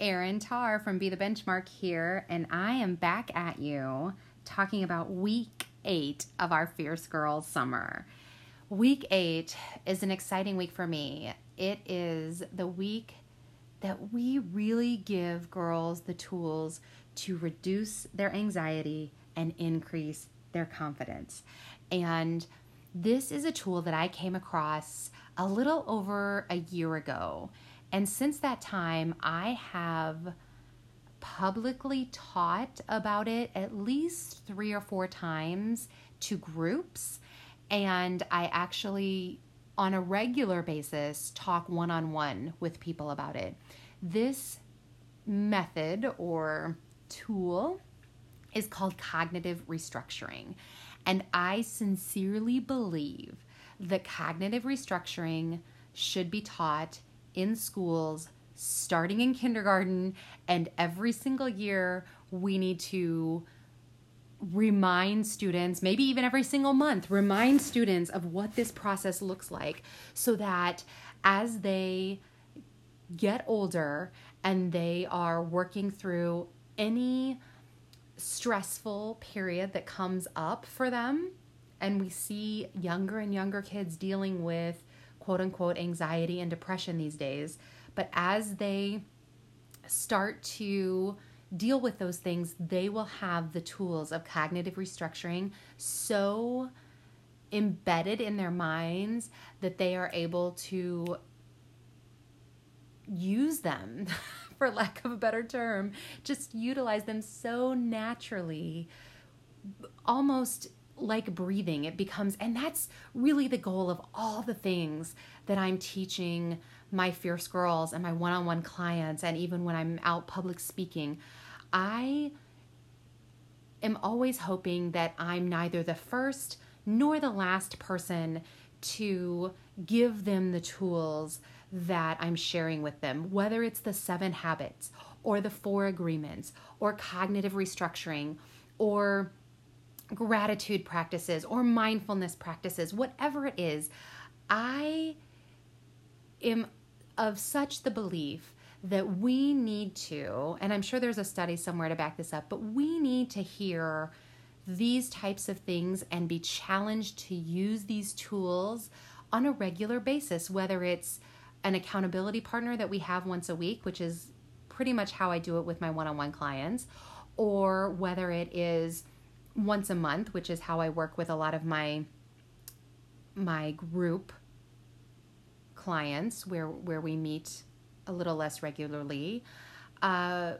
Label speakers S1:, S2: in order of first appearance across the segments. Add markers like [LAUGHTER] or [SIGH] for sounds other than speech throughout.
S1: Erin Tarr from Be the Benchmark here, and I am back at you talking about week eight of our Fierce Girls Summer. Week eight is an exciting week for me. It is the week that we really give girls the tools to reduce their anxiety and increase their confidence. And this is a tool that I came across a little over a year ago. And since that time, I have publicly taught about it at least three or four times to groups. And I actually, on a regular basis, talk one on one with people about it. This method or tool is called cognitive restructuring. And I sincerely believe that cognitive restructuring should be taught in schools starting in kindergarten and every single year we need to remind students maybe even every single month remind students of what this process looks like so that as they get older and they are working through any stressful period that comes up for them and we see younger and younger kids dealing with quote unquote anxiety and depression these days. But as they start to deal with those things, they will have the tools of cognitive restructuring so embedded in their minds that they are able to use them, [LAUGHS] for lack of a better term, just utilize them so naturally, almost like breathing. It becomes, and that's really the goal of all the things that I'm teaching my fierce girls and my one on one clients, and even when I'm out public speaking. I am always hoping that I'm neither the first nor the last person to give them the tools that I'm sharing with them, whether it's the seven habits or the four agreements or cognitive restructuring or gratitude practices or mindfulness practices, whatever it is, I am of such the belief that we need to, and I'm sure there's a study somewhere to back this up, but we need to hear these types of things and be challenged to use these tools on a regular basis, whether it's an accountability partner that we have once a week, which is pretty much how I do it with my one on one clients, or whether it is once a month, which is how I work with a lot of my my group clients where where we meet a little less regularly. Uh,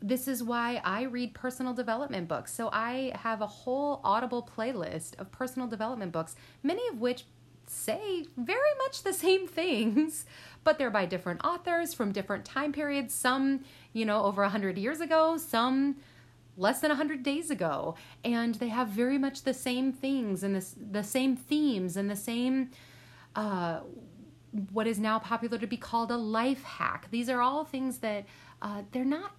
S1: this is why I read personal development books. So I have a whole Audible playlist of personal development books, many of which say very much the same things, but they're by different authors from different time periods. Some, you know, over a hundred years ago, some less than 100 days ago and they have very much the same things and this, the same themes and the same uh, what is now popular to be called a life hack. These are all things that uh, they're not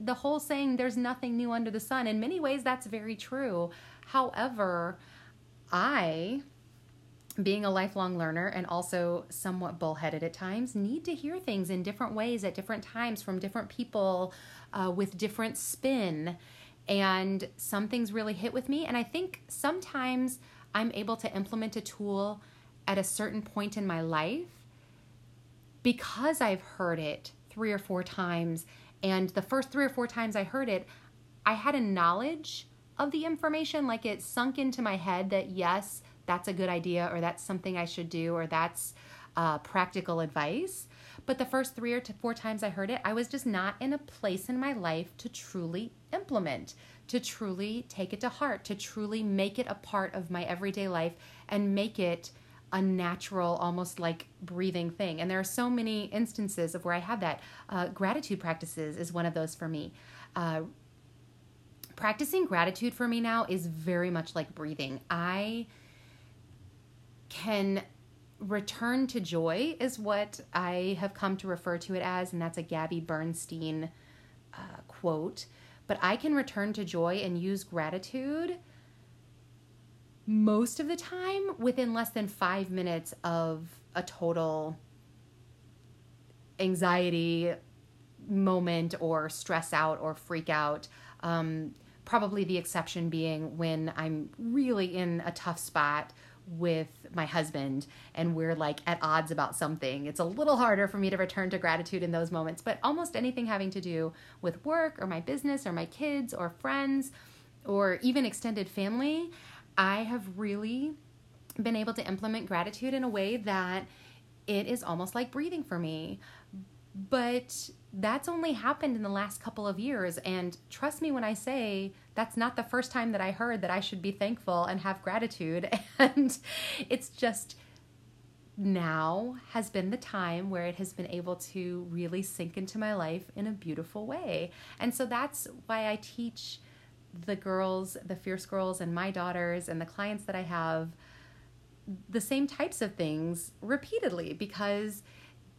S1: the whole saying there's nothing new under the sun in many ways that's very true. However i being a lifelong learner and also somewhat bullheaded at times, need to hear things in different ways at different times from different people uh, with different spin. And some things really hit with me. And I think sometimes I'm able to implement a tool at a certain point in my life because I've heard it three or four times. And the first three or four times I heard it, I had a knowledge of the information, like it sunk into my head that yes, that's a good idea, or that's something I should do, or that's uh, practical advice. But the first three or four times I heard it, I was just not in a place in my life to truly implement, to truly take it to heart, to truly make it a part of my everyday life and make it a natural, almost like breathing thing. And there are so many instances of where I have that. Uh, gratitude practices is one of those for me. Uh, practicing gratitude for me now is very much like breathing. I can return to joy is what I have come to refer to it as, and that's a Gabby Bernstein uh, quote. But I can return to joy and use gratitude most of the time within less than five minutes of a total anxiety moment or stress out or freak out. Um, probably the exception being when I'm really in a tough spot with my husband and we're like at odds about something. It's a little harder for me to return to gratitude in those moments, but almost anything having to do with work or my business or my kids or friends or even extended family, I have really been able to implement gratitude in a way that it is almost like breathing for me. But that's only happened in the last couple of years. And trust me when I say that's not the first time that I heard that I should be thankful and have gratitude. [LAUGHS] And it's just now has been the time where it has been able to really sink into my life in a beautiful way. And so that's why I teach the girls, the fierce girls, and my daughters, and the clients that I have the same types of things repeatedly because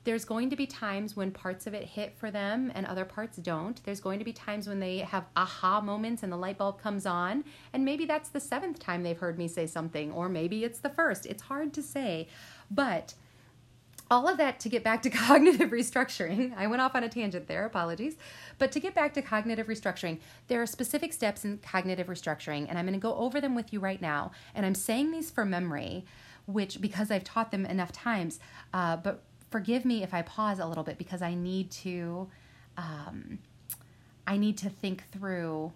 S1: there's going to be times when parts of it hit for them and other parts don't. There's going to be times when they have aha moments and the light bulb comes on. And maybe that's the seventh time they've heard me say something, or maybe it's the first. It's hard to say. But all of that to get back to [LAUGHS] cognitive restructuring. I went off on a tangent there, apologies. But to get back to cognitive restructuring, there are specific steps in cognitive restructuring, and I'm going to go over them with you right now. And I'm saying these for memory, which because I've taught them enough times, uh, but forgive me if I pause a little bit because I need to um, I need to think through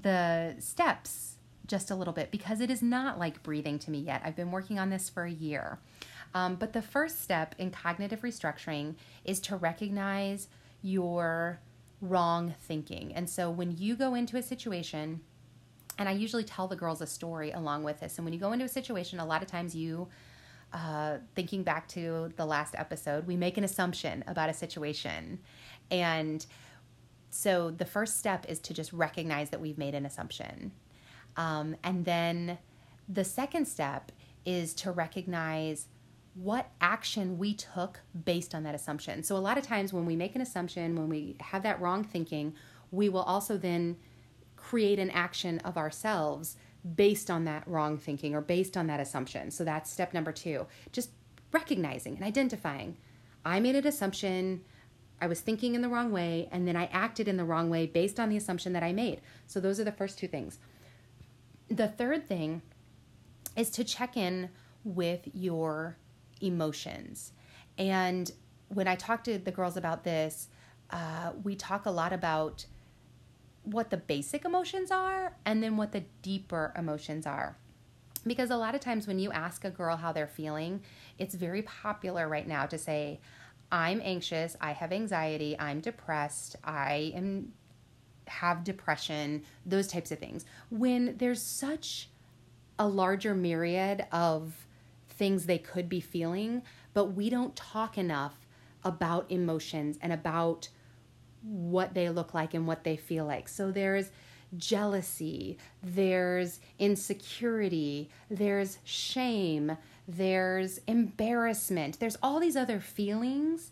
S1: the steps just a little bit because it is not like breathing to me yet. I've been working on this for a year. Um, but the first step in cognitive restructuring is to recognize your wrong thinking. And so when you go into a situation, and I usually tell the girls a story along with this, and when you go into a situation, a lot of times you uh, thinking back to the last episode, we make an assumption about a situation. And so the first step is to just recognize that we've made an assumption. Um, and then the second step is to recognize what action we took based on that assumption. So, a lot of times when we make an assumption, when we have that wrong thinking, we will also then create an action of ourselves based on that wrong thinking or based on that assumption. So that's step number two. Just recognizing and identifying. I made an assumption. I was thinking in the wrong way, and then I acted in the wrong way based on the assumption that I made. So those are the first two things. The third thing is to check in with your emotions. And when I talk to the girls about this, uh, we talk a lot about what the basic emotions are and then what the deeper emotions are. Because a lot of times when you ask a girl how they're feeling, it's very popular right now to say, I'm anxious, I have anxiety, I'm depressed, I am have depression, those types of things. When there's such a larger myriad of things they could be feeling, but we don't talk enough about emotions and about what they look like and what they feel like. So there's jealousy, there's insecurity, there's shame, there's embarrassment, there's all these other feelings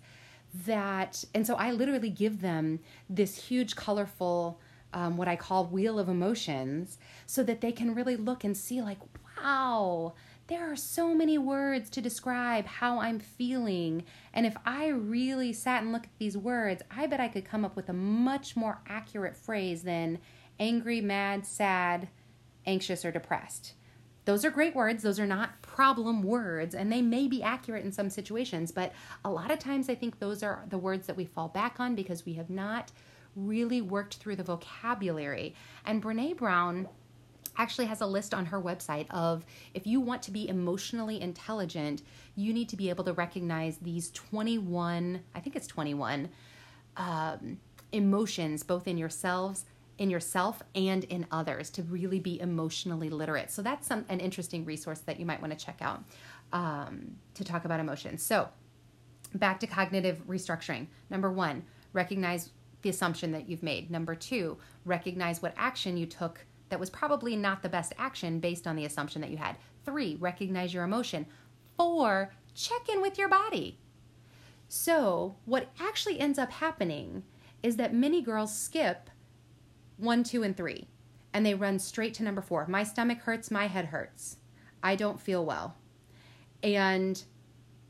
S1: that, and so I literally give them this huge, colorful, um, what I call wheel of emotions, so that they can really look and see, like, wow, there are so many words to describe how I'm feeling. And if I really sat and looked at these words, I bet I could come up with a much more accurate phrase than angry, mad, sad, anxious, or depressed. Those are great words. Those are not problem words, and they may be accurate in some situations, but a lot of times I think those are the words that we fall back on because we have not really worked through the vocabulary. And Brene Brown actually has a list on her website of if you want to be emotionally intelligent, you need to be able to recognize these 21, I think it's 21, um, emotions both in yourselves in yourself and in others to really be emotionally literate. So that's some, an interesting resource that you might want to check out um, to talk about emotions. So back to cognitive restructuring. Number one, recognize the assumption that you've made. Number two, recognize what action you took that was probably not the best action based on the assumption that you had. Three, recognize your emotion. Four, check in with your body. So, what actually ends up happening is that many girls skip one, two, and three, and they run straight to number four. My stomach hurts, my head hurts. I don't feel well. And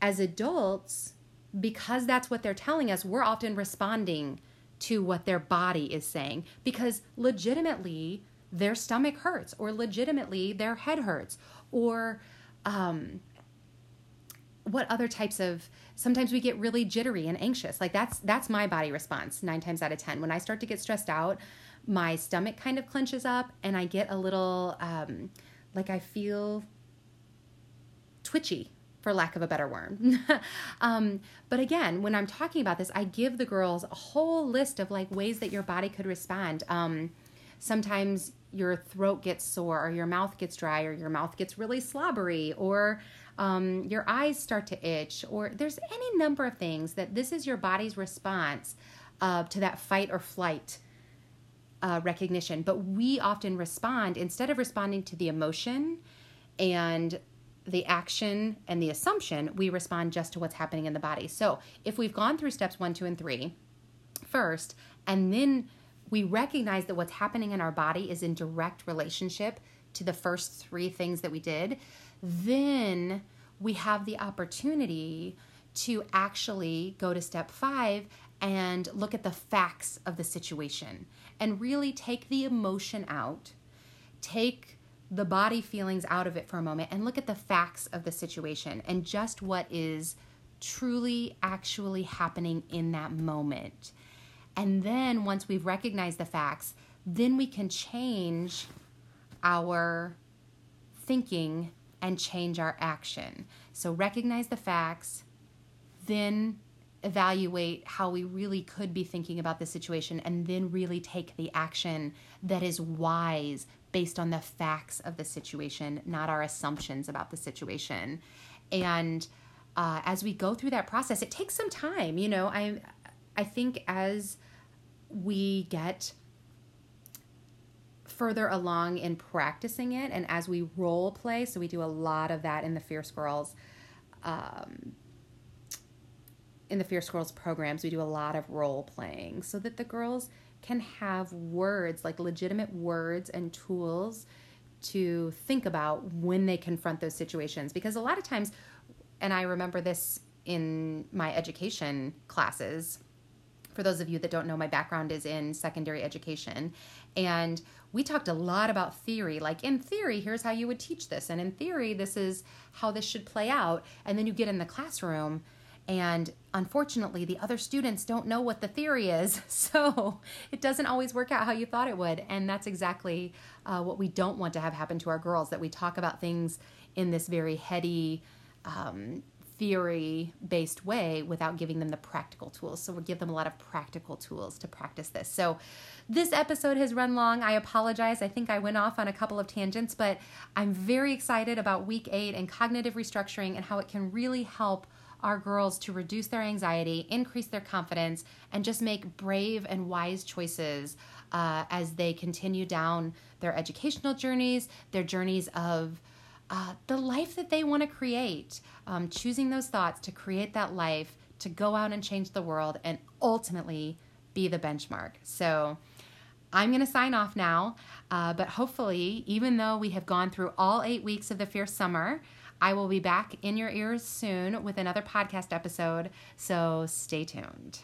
S1: as adults, because that's what they're telling us, we're often responding to what their body is saying because legitimately their stomach hurts or legitimately their head hurts or um, what other types of sometimes we get really jittery and anxious like that's that's my body response nine times out of ten when i start to get stressed out my stomach kind of clenches up and i get a little um, like i feel twitchy for lack of a better word. [LAUGHS] um, but again, when I'm talking about this, I give the girls a whole list of like ways that your body could respond. Um, sometimes your throat gets sore, or your mouth gets dry, or your mouth gets really slobbery, or um, your eyes start to itch, or there's any number of things that this is your body's response uh, to that fight or flight. Uh, recognition, but we often respond instead of responding to the emotion and the action and the assumption, we respond just to what's happening in the body. So if we've gone through steps one, two, and three first, and then we recognize that what's happening in our body is in direct relationship to the first three things that we did, then we have the opportunity to actually go to step five and look at the facts of the situation and really take the emotion out, take the body feelings out of it for a moment and look at the facts of the situation and just what is truly actually happening in that moment. And then once we've recognized the facts, then we can change our thinking and change our action. So recognize the facts, then evaluate how we really could be thinking about the situation, and then really take the action that is wise based on the facts of the situation, not our assumptions about the situation. And uh, as we go through that process, it takes some time. You know, I I think as we get further along in practicing it, and as we role play, so we do a lot of that in the Fierce Girls. Um, in the Fierce Girls programs, we do a lot of role playing so that the girls can have words, like legitimate words and tools to think about when they confront those situations. Because a lot of times, and I remember this in my education classes, for those of you that don't know, my background is in secondary education. And we talked a lot about theory. Like, in theory, here's how you would teach this. And in theory, this is how this should play out. And then you get in the classroom and unfortunately, the other students don't know what the theory is. [LAUGHS] So it doesn't always work out how you thought it would. And that's exactly uh, what we don't want to have happen to our girls that we talk about things in this very heady, um, theory based way without giving them the practical tools. So we give them a lot of practical tools to practice this. So this episode has run long. I apologize. I think I went off on a couple of tangents, but I'm very excited about week eight and cognitive restructuring and how it can really help our girls to reduce their anxiety, increase their confidence, and just make brave and wise choices uh, as they continue down their educational journeys, their journeys of uh, the life that they want to create, um, choosing those thoughts to create that life, to go out and change the world, and ultimately be the benchmark. So, I'm going to sign off now, uh, but hopefully, even though we have gone through all eight weeks of the Fierce Summer, I will be back in your ears soon with another podcast episode, so stay tuned.